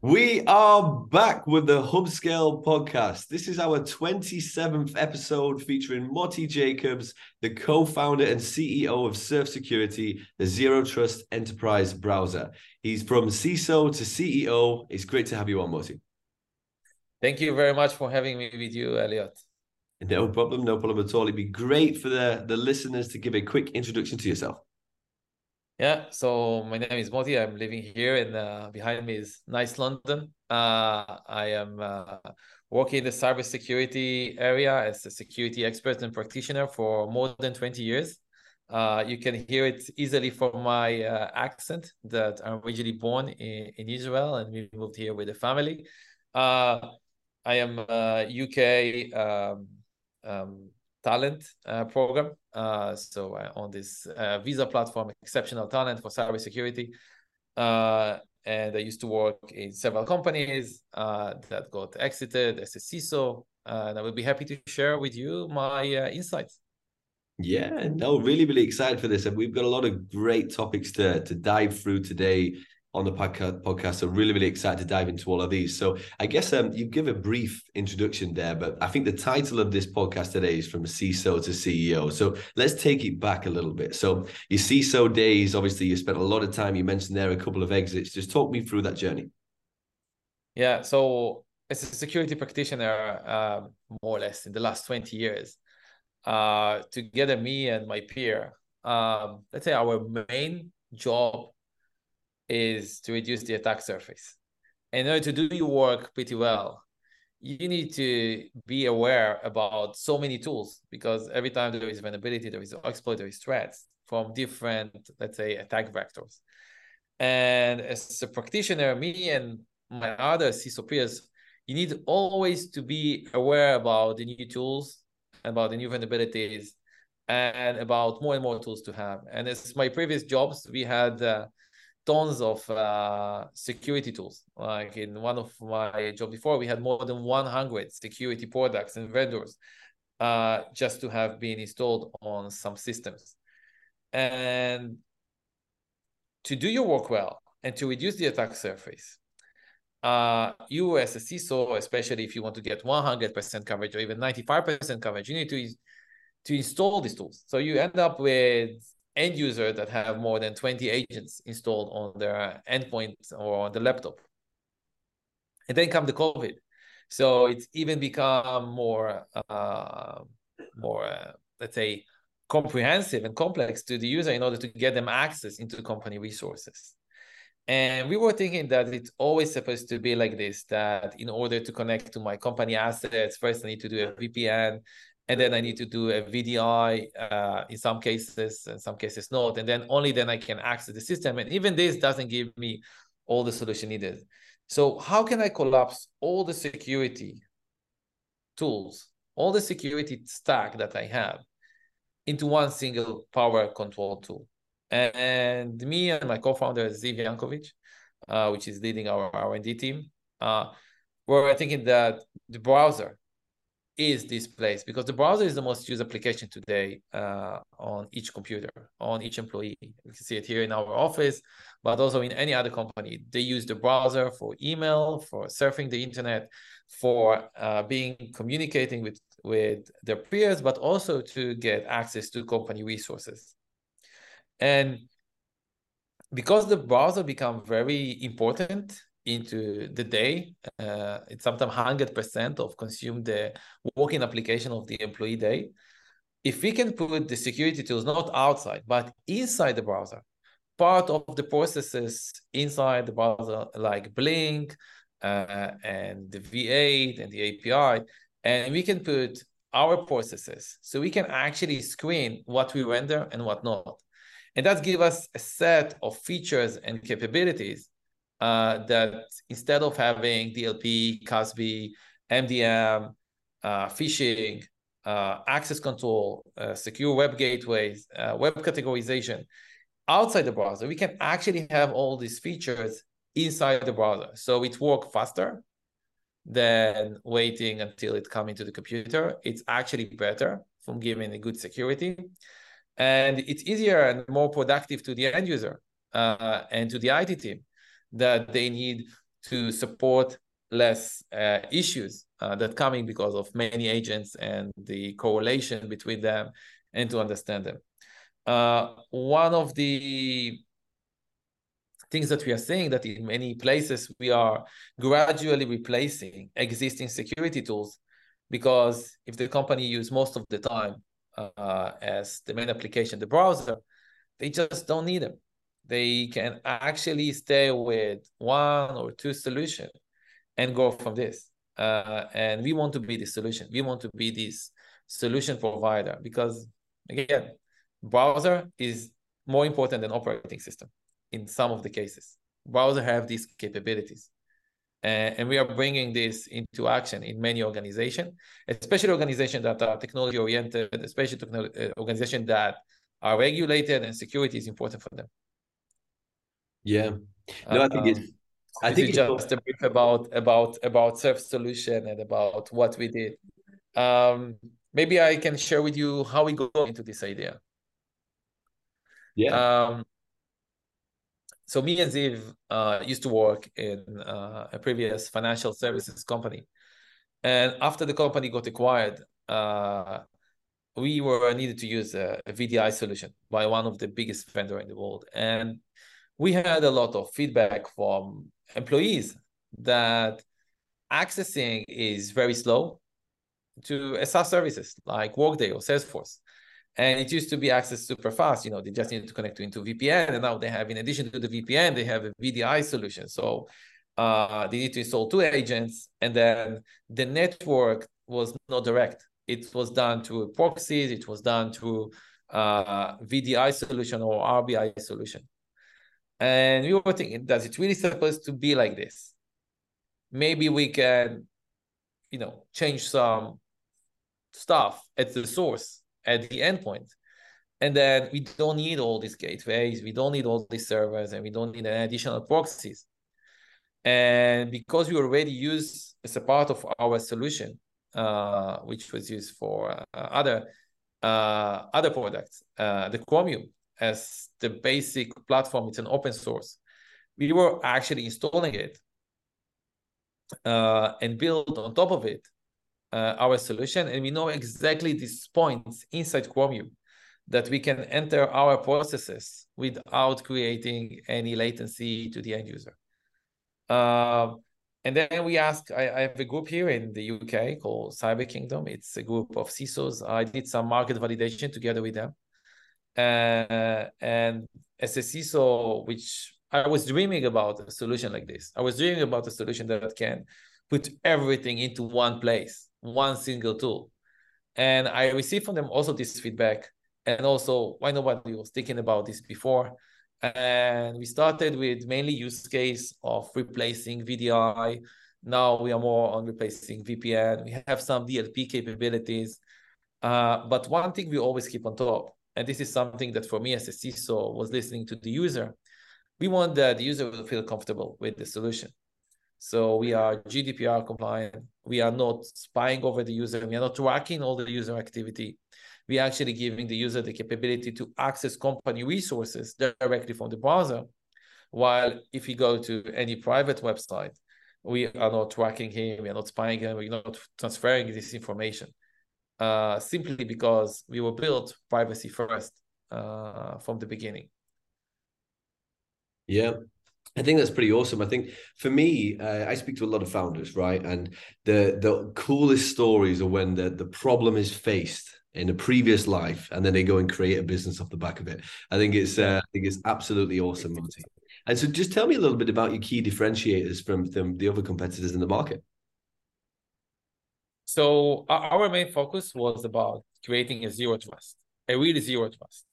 We are back with the Hubscale podcast. This is our 27th episode featuring Moty Jacobs, the co founder and CEO of Surf Security, the Zero Trust Enterprise Browser. He's from CISO to CEO. It's great to have you on, Moty. Thank you very much for having me with you, Elliott. No problem, no problem at all. It'd be great for the, the listeners to give a quick introduction to yourself. Yeah, so my name is Moty. I'm living here, and uh, behind me is nice London. Uh, I am uh, working in the cybersecurity area as a security expert and practitioner for more than 20 years. Uh, you can hear it easily from my uh, accent that I'm originally born in, in Israel and we moved here with the family. Uh, I am a UK um, um, talent uh, program. Uh, so uh, on this uh, visa platform, exceptional talent for cybersecurity. Uh, and I used to work in several companies uh, that got exited as a CISO. and I will be happy to share with you my insights. Yeah, no, really, really excited for this. And we've got a lot of great topics to, to dive through today on the podcast. So really, really excited to dive into all of these. So I guess um, you give a brief introduction there, but I think the title of this podcast today is from CISO to CEO. So let's take it back a little bit. So your CISO days, obviously you spent a lot of time, you mentioned there a couple of exits. Just talk me through that journey. Yeah. So as a security practitioner, uh, more or less in the last 20 years, uh, together me and my peer, um, let's say our main job is to reduce the attack surface. In order to do your work pretty well, you need to be aware about so many tools because every time there is vulnerability, there is exploit, there is threats from different, let's say, attack vectors. And as a practitioner, me and my other CISO peers, you need always to be aware about the new tools, about the new vulnerabilities, and about more and more tools to have. And as my previous jobs, we had uh, tons of uh, security tools. Like in one of my job before, we had more than 100 security products and vendors uh, just to have been installed on some systems. And to do your work well and to reduce the attack surface, uh, you as a CISO, especially if you want to get 100% coverage or even 95% coverage, you need to to install these tools. So you end up with end user that have more than 20 agents installed on their endpoint or on the laptop. And then come the COVID. So it's even become more, uh, more uh, let's say, comprehensive and complex to the user in order to get them access into company resources. And we were thinking that it's always supposed to be like this, that in order to connect to my company assets, first I need to do a VPN, and then I need to do a VDI uh, in some cases, in some cases not, and then only then I can access the system. And even this doesn't give me all the solution needed. So how can I collapse all the security tools, all the security stack that I have into one single power control tool? And me and my co-founder Ziv Yankovic, uh, which is leading our R&D team, uh, we're thinking that the browser is this place because the browser is the most used application today uh, on each computer, on each employee. You can see it here in our office, but also in any other company. They use the browser for email, for surfing the internet, for uh, being communicating with with their peers, but also to get access to company resources. And because the browser become very important into the day. Uh, it's sometimes 100% of consume the working application of the employee day. If we can put the security tools not outside, but inside the browser, part of the processes inside the browser, like Blink uh, and the V8 and the API, and we can put our processes so we can actually screen what we render and what not. And that gives us a set of features and capabilities uh, that instead of having DLP, CASB, MDM, uh, phishing, uh, access control, uh, secure web gateways, uh, web categorization outside the browser, we can actually have all these features inside the browser. So it works faster than waiting until it comes into the computer. It's actually better from giving a good security. And it's easier and more productive to the end user uh, and to the IT team that they need to support less uh, issues uh, that coming because of many agents and the correlation between them and to understand them. Uh, one of the things that we are seeing that in many places we are gradually replacing existing security tools because if the company use most of the time uh, as the main application the browser they just don't need them they can actually stay with one or two solution and go from this uh, and we want to be the solution we want to be this solution provider because again browser is more important than operating system in some of the cases. Browser have these capabilities. and we are bringing this into action in many organizations, especially organizations that are technology oriented, especially uh, organizations that are regulated and security is important for them. Yeah, no, I think um, it's. I think it's just a brief about about about Surf Solution and about what we did. Um, maybe I can share with you how we go into this idea. Yeah. Um, so me and Ziv uh, used to work in uh, a previous financial services company, and after the company got acquired, uh, we were needed to use a, a, VDI solution by one of the biggest vendor in the world, and we had a lot of feedback from employees that accessing is very slow to SaaS services like Workday or Salesforce. And it used to be accessed super fast. You know, they just needed to connect into VPN. And now they have, in addition to the VPN, they have a VDI solution. So uh, they need to install two agents. And then the network was not direct. It was done through proxies. It was done through uh, VDI solution or RBI solution. And we were thinking, does it really supposed to be like this? Maybe we can, you know, change some stuff at the source at the endpoint. And then we don't need all these gateways, we don't need all these servers, and we don't need additional proxies. And because we already use as a part of our solution, uh, which was used for uh, other uh, other products, uh, the Chromium as the basic platform, it's an open source. We were actually installing it uh, and build on top of it uh, our solution and we know exactly these points inside Chromium that we can enter our processes without creating any latency to the end user. Uh, and then we ask, I, I, have a group here in the UK called Cyber Kingdom. It's a group of CISOs. I did some market validation together with them. Uh, and as a CISO, which I was dreaming about a solution like this. I was dreaming about a solution that can put everything into one place one single tool. And I received from them also this feedback and also why nobody was thinking about this before. And we started with mainly use case of replacing VDI. Now we are more on replacing VPN. We have some DLP capabilities. Uh, but one thing we always keep on top, and this is something that for me as a CISO was listening to the user, we want that the user will feel comfortable with the solution. So we are GDPR compliant. We are not spying over the user. We are not tracking all the user activity. We are actually giving the user the capability to access company resources directly from the browser. While if you go to any private website, we are not tracking him, we are not spying him, we're not transferring this information. Uh, simply because we were built privacy first uh, from the beginning. Yeah, I think that's pretty awesome. I think for me, uh, I speak to a lot of founders, right? And the the coolest stories are when the the problem is faced in a previous life, and then they go and create a business off the back of it. I think it's uh, I think it's absolutely awesome. And so, just tell me a little bit about your key differentiators from, from the other competitors in the market. So our main focus was about creating a zero trust, a really zero trust.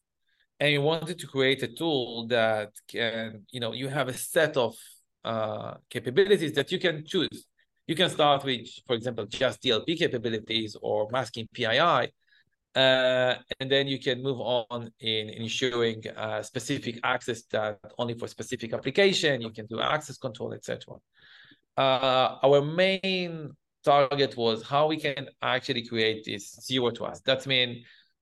And we wanted to create a tool that can you know you have a set of uh, capabilities that you can choose. You can start with for example just dlp capabilities or masking pii uh, and then you can move on in, in ensuring uh, specific access that only for specific application you can do access control etc uh, our main target was how we can actually create this zero trust that means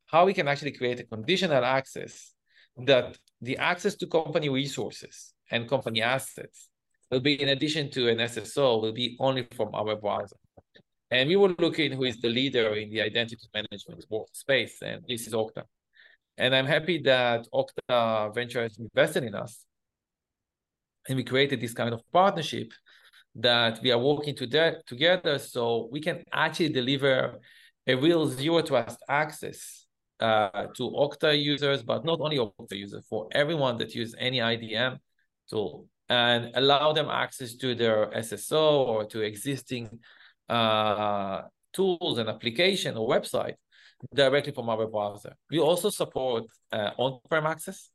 how we can actually create a conditional access that the access to company resources and company assets will be in addition to an SSO, will be only from our browser. And we were looking who is the leader in the identity management space, and this is Okta. And I'm happy that Okta Ventures invested in us. And we created this kind of partnership that we are working to together so we can actually deliver a real zero trust access uh, to Okta users, but not only Okta users, for everyone that use any IDM tool and allow them access to their SSO or to existing uh, tools and application or website directly from our browser. We also support uh, on-prem access.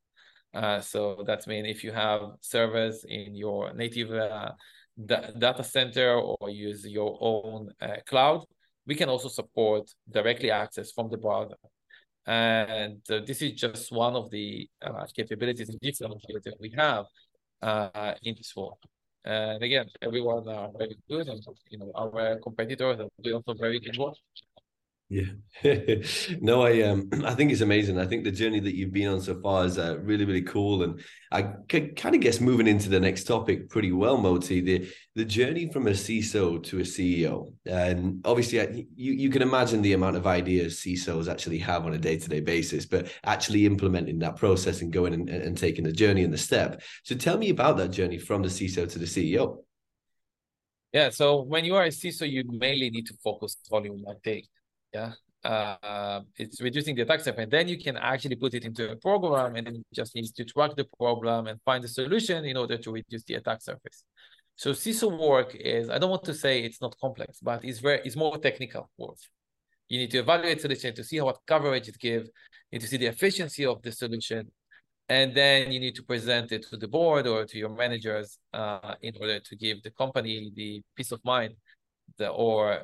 Uh, so that means if you have servers in your native uh, data center or use your own uh, cloud, we can also support directly access from the browser. And uh, this is just one of the uh, capabilities and differentiators we have uh, in this world. And again, everyone are very good, and you know our competitors are also very good. Yeah, no, I um, I think it's amazing. I think the journey that you've been on so far is uh, really, really cool, and I can kind of guess moving into the next topic pretty well, Moty. The the journey from a CISO to a CEO, and obviously, you you can imagine the amount of ideas CISOs actually have on a day to day basis, but actually implementing that process and going and, and taking the journey and the step. So, tell me about that journey from the CISO to the CEO. Yeah, so when you are a CISO, you mainly need to focus on one thing yeah. Uh, it's reducing the attack surface and then you can actually put it into a program and then just needs to track the problem and find the solution in order to reduce the attack surface. So CISO work is I don't want to say it's not complex but it's very it's more technical work. You need to evaluate solution to see what coverage it gives. You need to see the efficiency of the solution. And then you need to present it to the board or to your managers uh, in order to give the company the peace of mind the, or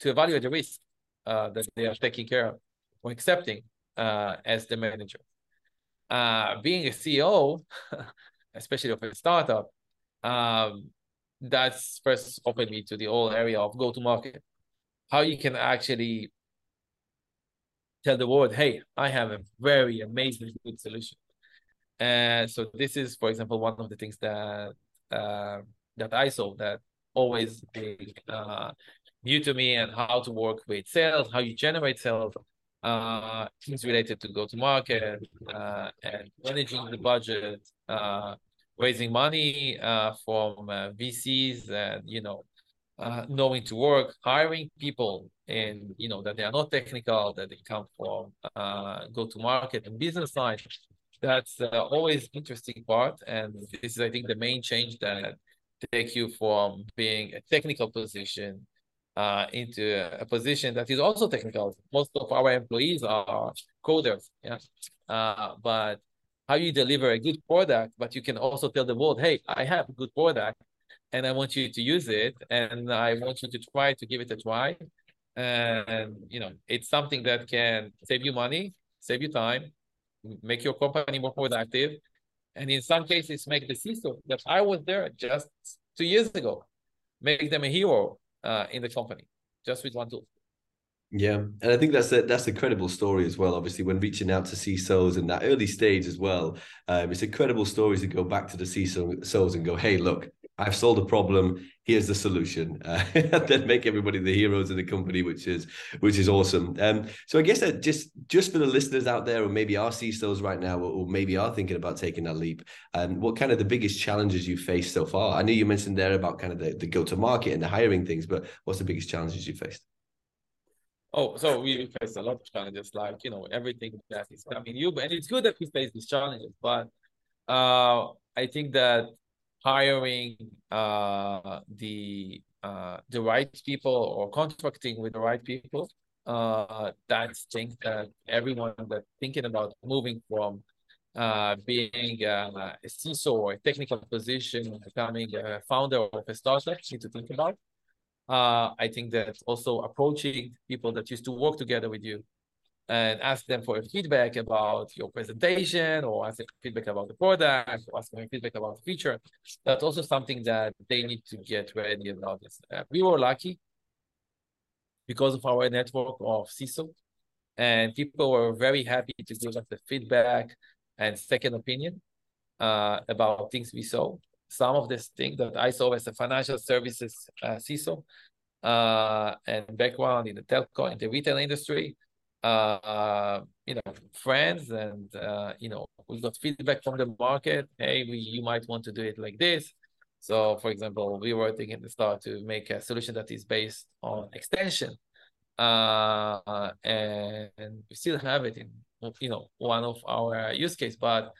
to evaluate the risk uh, that they are taking care of or accepting uh, as the manager. Uh, being a CEO, especially of a startup, um, that's first opened me to the whole area of go to market. How you can actually tell the world, hey, I have a very amazing good solution. And so this is, for example, one of the things that uh, that I saw that always uh, new to me and how to work with sales, how you generate sales, uh, things related to go to market uh, and managing the budget, uh, raising money uh, from uh, VCs, and you know, uh, knowing to work, hiring people, and you know that they are not technical, that they come from go to market and business side. That's always interesting part, and this is, I think, the main change that take you from being a technical position uh, into a position that is also technical. Most of our employees are coders, yeah. Uh, but how you deliver a good product, but you can also tell the world, hey, I have a good product, and I want you to use it, and I want you to try to give it a try, and you know, it's something that can save you money, save you time, make your company more productive, and in some cases make the CISO that I was there just two years ago, make them a hero uh, in the company just with one tool. Yeah, and I think that's a that's a credible story as well. Obviously, when reaching out to CISOs in that early stage as well, um, it's a credible story to go back to the CISOs and go, "Hey, look, I've solved a problem. Here's the solution." Uh, then make everybody the heroes of the company, which is which is awesome. Um, so I guess that just just for the listeners out there, or maybe our CISOs right now, or, or maybe are thinking about taking that leap, um, what kind of the biggest challenges you faced so far? I know you mentioned there about kind of the, the go to market and the hiring things, but what's the biggest challenges you faced? Oh, so we face a lot of challenges, like you know everything that is coming new, and it's good that we face these challenges. But uh, I think that hiring uh, the uh, the right people or contracting with the right people, uh, that's things that everyone that thinking about moving from uh, being uh, a CISO or a technical position, becoming a founder of a startup, need to think about. Uh, I think that also approaching people that used to work together with you and ask them for feedback about your presentation or ask them feedback about the product or ask them feedback about the feature. That's also something that they need to get ready about this. Uh, we were lucky because of our network of CISO and people were very happy to give us the feedback and second opinion uh, about things we saw. some of this thing that I saw as a financial services uh, CISO uh, and background in the telco and the retail industry. Uh, you know, friends, and uh, you know, we got feedback from the market. Hey, we, you might want to do it like this. So, for example, we were thinking to start to make a solution that is based on extension, uh, and we still have it in you know one of our use case, but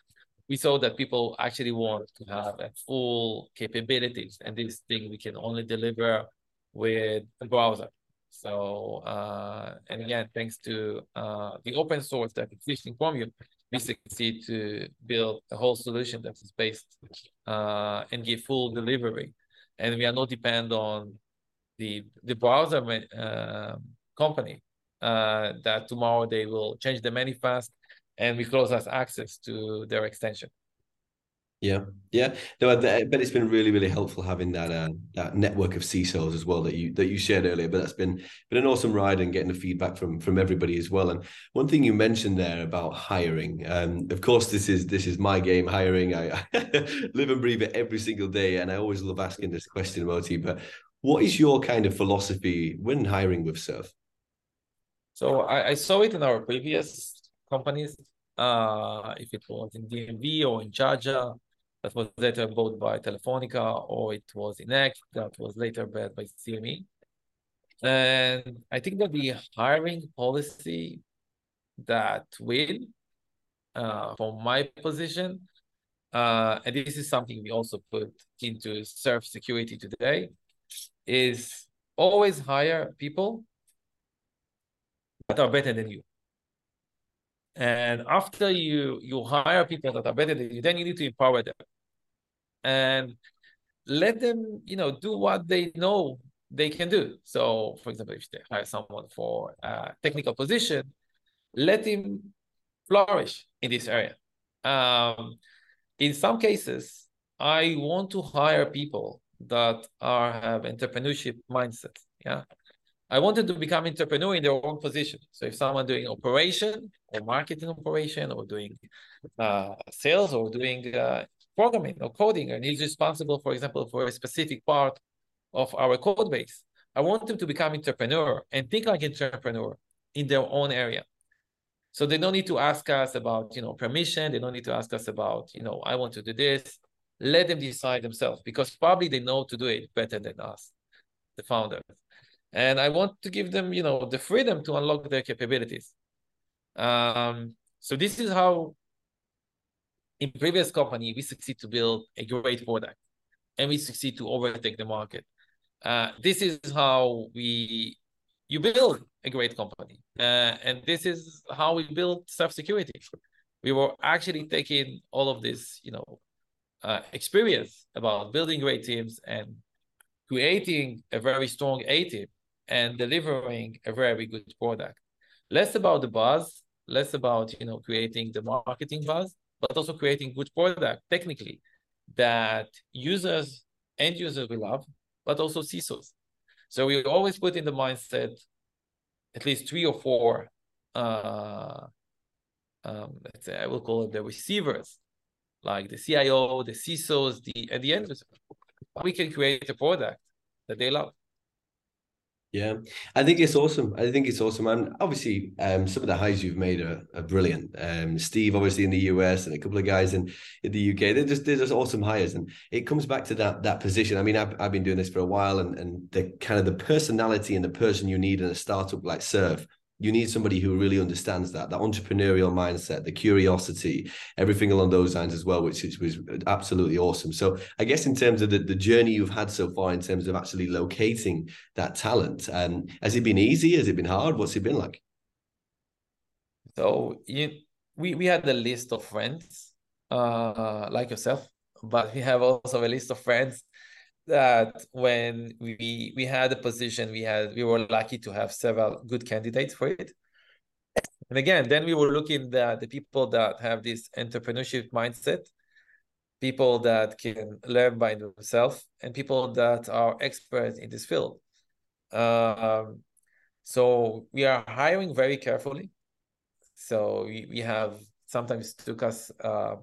we saw that people actually want to have a full capabilities, and this thing we can only deliver with a browser. So, uh, and again, thanks to uh, the open source that exists in Chromium, we succeed to build a whole solution that is based uh, and give full delivery. And we are not depend on the the browser uh, company uh, that tomorrow they will change the manifest and we close us access to their extension. Yeah, yeah. No, I bet it's been really, really helpful having that uh, that network of CISOs as well that you that you shared earlier. But that's been been an awesome ride and getting the feedback from from everybody as well. And one thing you mentioned there about hiring, um, of course, this is this is my game, hiring. I, I live and breathe it every single day, and I always love asking this question, Moty. But what is your kind of philosophy when hiring with Surf? So I, I saw it in our previous companies. Uh, if it was in DMV or in Charger, that was later bought by Telefonica, or it was X that was later bought by CME. And I think that the hiring policy that will, uh, from my position, uh, and this is something we also put into Surf Security today, is always hire people that are better than you. And after you you hire people that are better than you, then you need to empower them and let them, you know, do what they know they can do. So, for example, if they hire someone for a technical position, let him flourish in this area. Um, in some cases, I want to hire people that are have entrepreneurship mindset. Yeah, I wanted to become entrepreneur in their own position. So if someone doing operation or marketing operation or doing uh, sales or doing uh, programming or coding and he's responsible, for example, for a specific part of our code base. I want them to become entrepreneur and think like entrepreneur in their own area. So they don't need to ask us about, you know, permission. They don't need to ask us about, you know, I want to do this. Let them decide themselves because probably they know to do it better than us, the founders. And I want to give them, you know, the freedom to unlock their capabilities. Um, so this is how in previous company, we succeed to build a great product and we succeed to overtake the market. Uh, this is how we you build a great company. Uh, and this is how we build Surf Security. We were actually taking all of this, you know, uh, experience about building great teams and creating a very strong A team and delivering a very good product. Less about the buzz, less about you know creating the marketing buzz, but also creating good product technically that users, end users will love, but also CISOs. So we always put in the mindset at least three or four, uh, um, let's say I will call it the receivers, like the CIO, the CISOs, the and the end. We can create a product that they love. Yeah, I think it's awesome. I think it's awesome. And obviously, um, some of the highs you've made are, are brilliant. Um, Steve, obviously in the US, and a couple of guys in, in the UK. They're just they're just awesome hires, and it comes back to that that position. I mean, I've, I've been doing this for a while, and and the kind of the personality and the person you need in a startup like Surf you need somebody who really understands that that entrepreneurial mindset the curiosity everything along those lines as well which is, was absolutely awesome. So i guess in terms of the, the journey you've had so far in terms of actually locating that talent um, has it been easy? Has it been hard? What's it been like? So you, we, we had a list of friends uh, like yourself but we have also a list of friends that when we we had a position, we had we were lucky to have several good candidates for it. And again, then we were looking at the people that have this entrepreneurship mindset, people that can learn by themselves, and people that are experts in this field. Um, so we are hiring very carefully. So we, we have sometimes took us uh,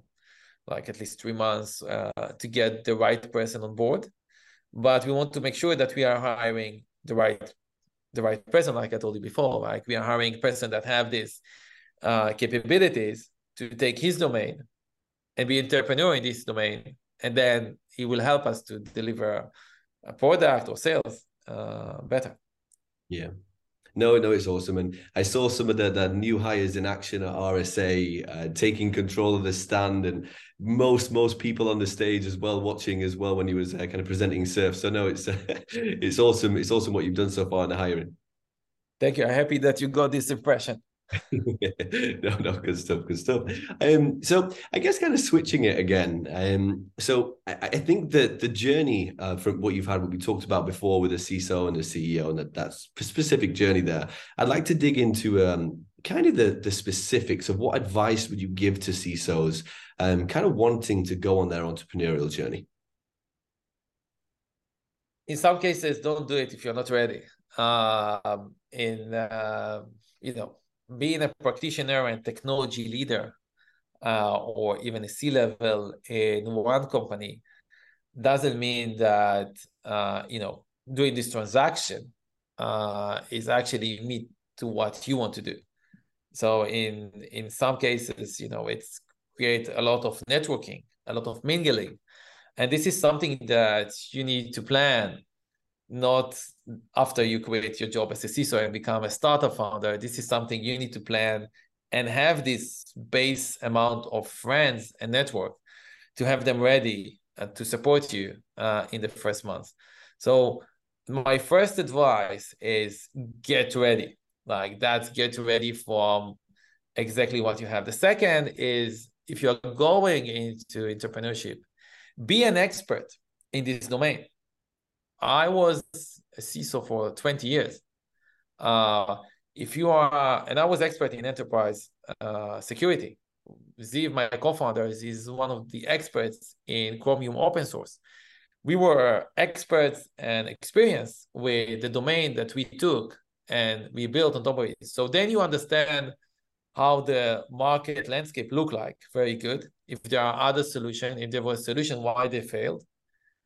like at least three months uh, to get the right person on board. But we want to make sure that we are hiring the right the right person, like I told you before. Like we are hiring a person that have these uh, capabilities to take his domain and be entrepreneur in this domain, and then he will help us to deliver a product or sales uh, better. Yeah. No, no, it's awesome, and I saw some of the, the new hires in action at RSA, uh, taking control of the stand, and most most people on the stage as well, watching as well when he was uh, kind of presenting surf. So no, it's it's awesome. It's awesome what you've done so far in the hiring. Thank you. I'm happy that you got this impression. no, no, good stuff, good stuff. Um, so I guess kind of switching it again. Um, so I, I think that the journey uh, from what you've had, what we talked about before with the CISO and the CEO, and that that specific journey there. I'd like to dig into um, kind of the the specifics of what advice would you give to CISOs, um, kind of wanting to go on their entrepreneurial journey. In some cases, don't do it if you're not ready. Um, in uh, you know being a practitioner and technology leader uh, or even a C level in one company doesn't mean that uh, you know doing this transaction uh, is actually meet to what you want to do. So in in some cases, you know, it's create a lot of networking, a lot of mingling, and this is something that you need to plan not after you quit your job as a CISO and become a startup founder. This is something you need to plan and have this base amount of friends and network to have them ready uh, to support you uh, in the first month. So my first advice is get ready. Like that's get ready from exactly what you have. The second is if you're going into entrepreneurship, be an expert in this domain. I was a CISO for 20 years. Uh, if you are, and I was expert in enterprise uh, security. Ziv, my co-founder, is one of the experts in Chromium open source. We were experts and experienced with the domain that we took and we built on top of it. So then you understand how the market landscape look like. Very good. If there are other solutions, if there was a solution, why they failed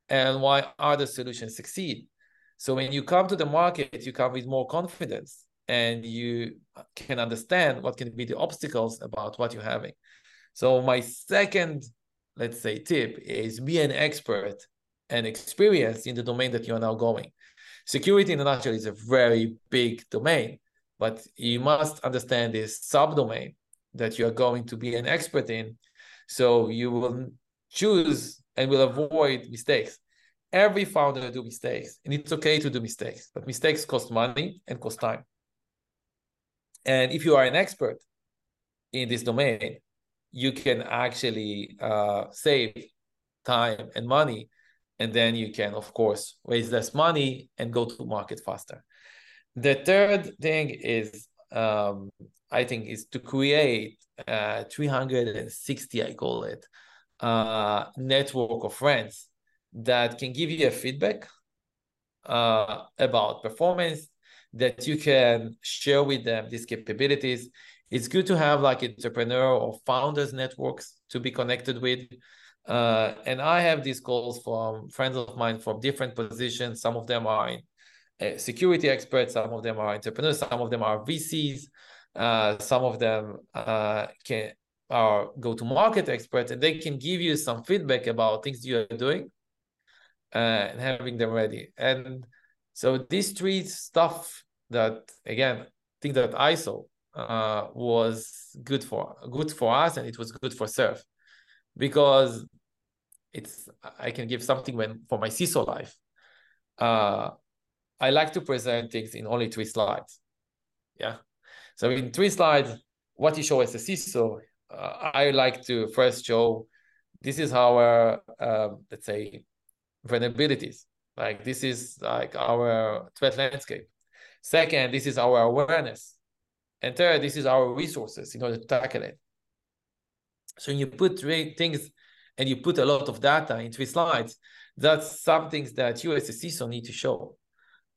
and why other solutions succeed. So when you come to the market, you come with more confidence and you can understand what can be the obstacles about what you're having. So my second, let's say, tip is be an expert and experience in the domain that you are now going. Security in the nutshell is a very big domain, but you must understand this subdomain that you are going to be an expert in. So you will choose and will avoid mistakes. Every founder do mistakes, and it's okay to do mistakes, but mistakes cost money and cost time. And if you are an expert in this domain, you can actually uh, save time and money, and then you can, of course, raise less money and go to market faster. The third thing is, um, I think, is to create uh, 360, I call it, uh, network of friends that can give you a feedback uh, about performance that you can share with them these capabilities. It's good to have like entrepreneur or founders networks to be connected with. Uh, and I have these calls from friends of mine from different positions. Some of them are uh, security experts, some of them are entrepreneurs, some of them are VCs, uh, some of them uh, can are go-to-market experts, and they can give you some feedback about things you are doing uh, and having them ready. And so these three stuff that again, I think that ISO uh, was good for good for us, and it was good for Surf because it's I can give something when for my CISO life. Uh, I like to present things in only three slides. Yeah. So in three slides, what you show as a CISO, uh, I like to first show this is our, uh, let's say, vulnerabilities. Like this is like our threat landscape. Second, this is our awareness. And third, this is our resources in order to tackle it. So when you put three things and you put a lot of data in three slides, that's some things that you as a CISO need to show.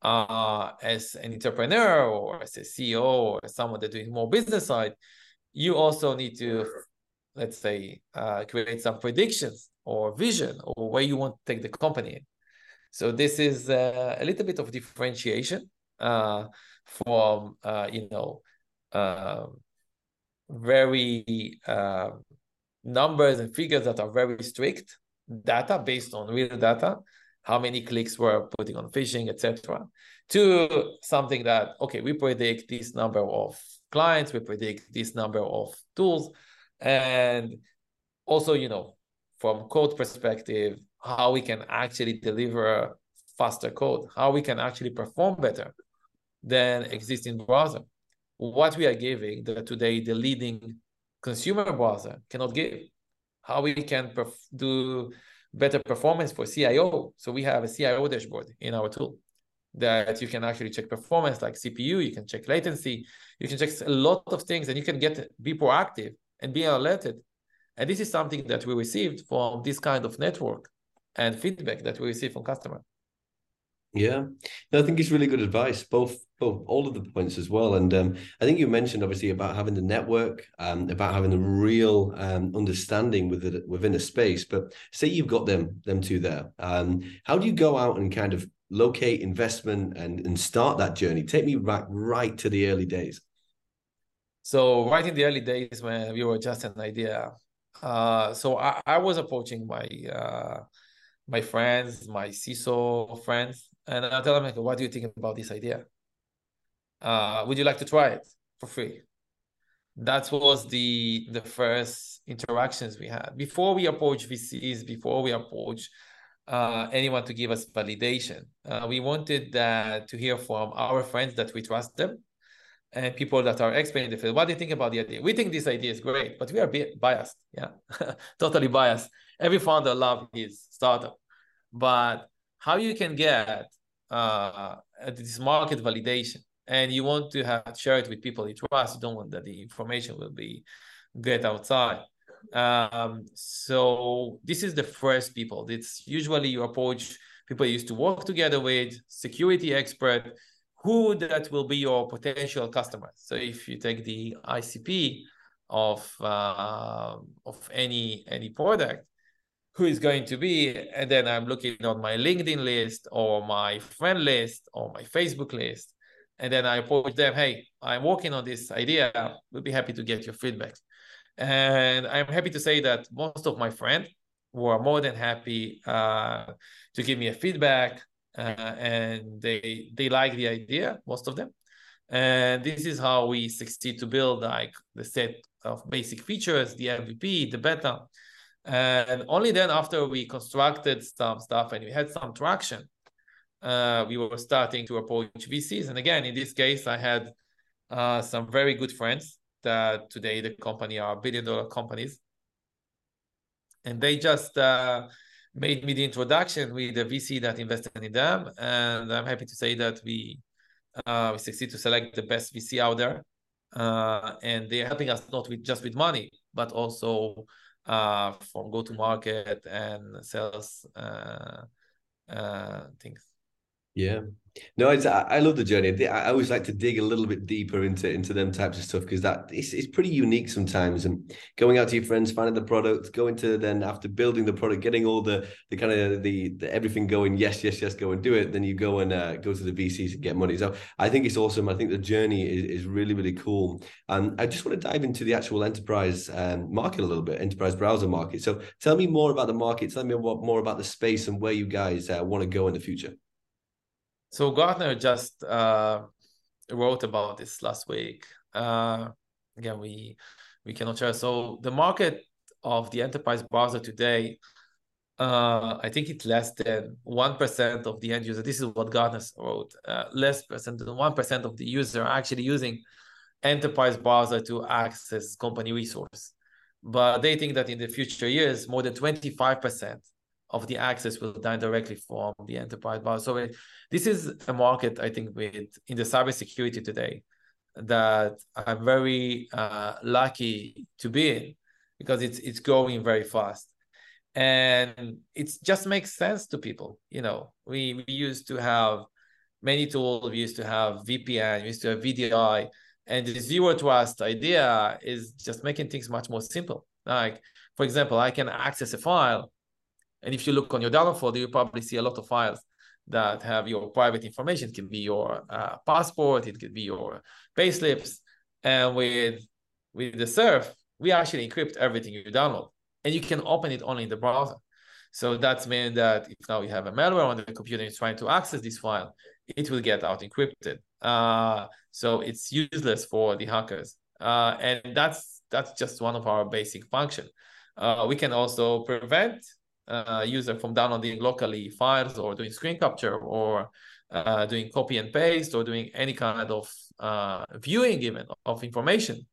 Uh, as an entrepreneur or as a CEO or someone that doing more business side, you also need to let's say, uh, create some predictions or vision or where you want to take the company. So this is uh, a little bit of differentiation uh, from uh, you know um, very uh, numbers and figures that are very strict data based on real data how many clicks we're putting on phishing etc to something that okay we predict this number of clients we predict this number of tools. And also you know from code perspective how we can actually deliver faster code how we can actually perform better than existing browser. What we are giving that today the leading consumer browser cannot give. How we can perf- do better performance for cio so we have a cio dashboard in our tool that you can actually check performance like cpu you can check latency you can check a lot of things and you can get be proactive and be alerted and this is something that we received from this kind of network and feedback that we receive from customer yeah, no, I think it's really good advice, both both all of the points as well. And um, I think you mentioned obviously about having the network, um, about having the real um, understanding within within a space. But say you've got them them two there, um, how do you go out and kind of locate investment and and start that journey? Take me back right to the early days. So right in the early days when we were just an idea, uh, so I, I was approaching my uh, my friends, my CISO friends, and I tell them, like, what do you think about this idea? Uh, would you like to try it for free? That was the the first interactions we had before we approach VCs, before we approach uh, anyone to give us validation. Uh, we wanted that to hear from our friends that we trust them and people that are expert in the field. What do you think about the idea? We think this idea is great, but we are biased. Yeah, totally biased. Every founder loves his startup, but how you can get uh, this market validation and you want to have share it with people you trust you don't want that the information will be get outside um, so this is the first people. It's usually you approach people you used to work together with security expert who that will be your potential customers so if you take the icp of uh, of any any product who is going to be and then i'm looking on my linkedin list or my friend list or my facebook list and then i approach them hey i'm working on this idea. We'll be happy to get your feedback and i'm happy to say that most of my friends were more than happy uh, to give me a feedback uh, and they they like the idea most of them and this is how we succeed to build like the set of basic features the mvp the beta and only then, after we constructed some stuff and we had some traction, uh, we were starting to approach VCs. And again, in this case, I had uh, some very good friends that today the company are billion dollar companies. And they just uh, made me the introduction with the VC that invested in them. And I'm happy to say that we uh, we succeed to select the best VC out there. Uh, and they're helping us not with just with money, but also uh, from go to market and sales uh, things. Yeah, no, it's I love the journey. I always like to dig a little bit deeper into into them types of stuff because that it's, it's pretty unique sometimes. And going out to your friends, finding the product, going to then after building the product, getting all the the kind of the, the everything going. Yes, yes, yes, go and do it. Then you go and uh, go to the VCs and get money. So I think it's awesome. I think the journey is, is really really cool. And I just want to dive into the actual enterprise um, market a little bit, enterprise browser market. So tell me more about the market. Tell me more about the space and where you guys uh, want to go in the future. So Gartner just uh, wrote about this last week. Uh, again, we we cannot share. So the market of the enterprise browser today, uh, I think it's less than one percent of the end user. This is what Gartner wrote. Uh, less percent than one percent of the user are actually using enterprise browser to access company resource. But they think that in the future years, more than twenty five percent of the access will die directly from the enterprise bar. So it, this is a market I think with in the cybersecurity today that I'm very uh, lucky to be in because it's it's growing very fast and it just makes sense to people. You know, we we used to have many tools. We used to have VPN. We used to have VDI. And the zero trust idea is just making things much more simple. Like, for example, I can access a file, and if you look on your download folder, you probably see a lot of files that have your private information. It can be your uh, passport, it could be your payslips, and with with the Surf, we actually encrypt everything you download, and you can open it only in the browser. So that's mean that if now you have a malware on the computer and trying to access this file, it will get out encrypted. Uh, so it's useless for the hackers. Uh, and that's that's just one of our basic function. Uh, we can also prevent uh, user from downloading locally files or doing screen capture or uh, doing copy and paste or doing any kind of uh, viewing even of information.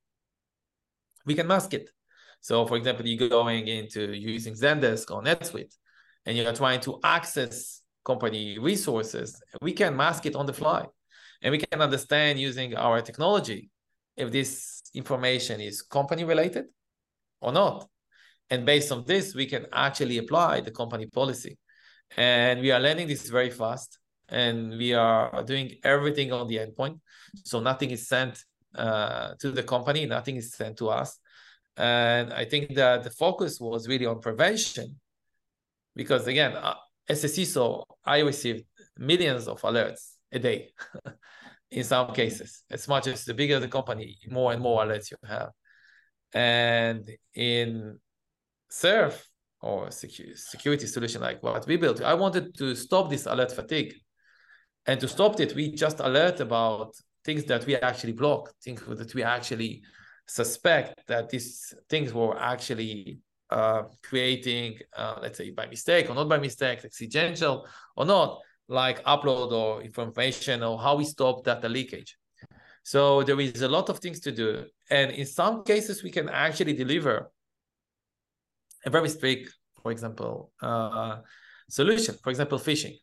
We can mask it. So, for example, you're going into using Zendesk or NetSuite, and you're trying to access company resources. We can mask it on the fly, and we can understand using our technology if this information is company related or not. And based on this, we can actually apply the company policy. And we are learning this very fast, and we are doing everything on the endpoint. So nothing is sent uh, to the company, nothing is sent to us and I think that the focus was really on prevention because, again, as a CISO, I received millions of alerts a day in some cases. As much as the bigger the company, more and more alerts you have. And in Surf or security solution like what we built, I wanted to stop this alert fatigue. And to stop it, we just alert about things that we actually block, things that we actually suspect that these things were actually uh, creating, uh, let's say by mistake or not by mistake, accidental or not, like upload or information or how we stop data leakage. So there is a lot of things to do. And in some cases, we can actually deliver a very strict, for example, uh, solution, for example, phishing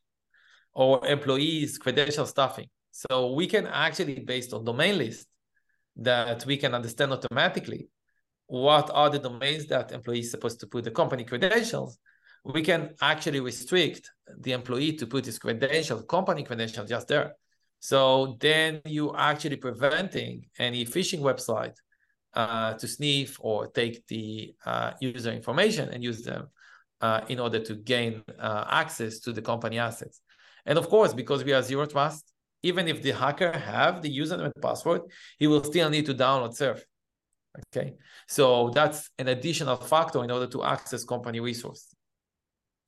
or employees credential stuffing. So we can actually, based on domain list, that we can understand automatically what are the domains that employees supposed to put the company credentials. We can actually restrict the employee to put his credentials company credentials just there. So then you actually preventing any phishing website uh, to sniff or take the uh, user information and use them uh, in order to gain uh, access to the company assets and of course because we are zero trust even if the hacker have the username and password, he will still need to download Surf. Okay, so that's an additional factor in order to access company resource.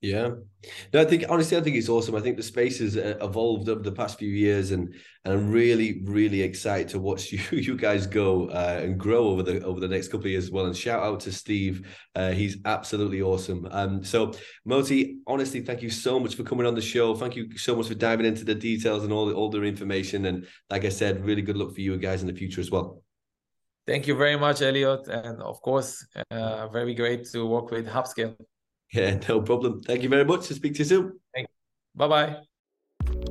Yeah, no, I think honestly, I think it's awesome. I think the space has uh, evolved over the past few years, and and I'm really, really excited to watch you you guys go uh, and grow over the over the next couple of years as well. And shout out to Steve, uh, he's absolutely awesome. Um, so Moty, honestly, thank you so much for coming on the show. Thank you so much for diving into the details and all the all the information. And like I said, really good luck for you guys in the future as well. Thank you very much, Elliott, and of course, uh, very great to work with HubScale. Yeah, no problem. Thank you very much. i speak to you soon. Bye bye.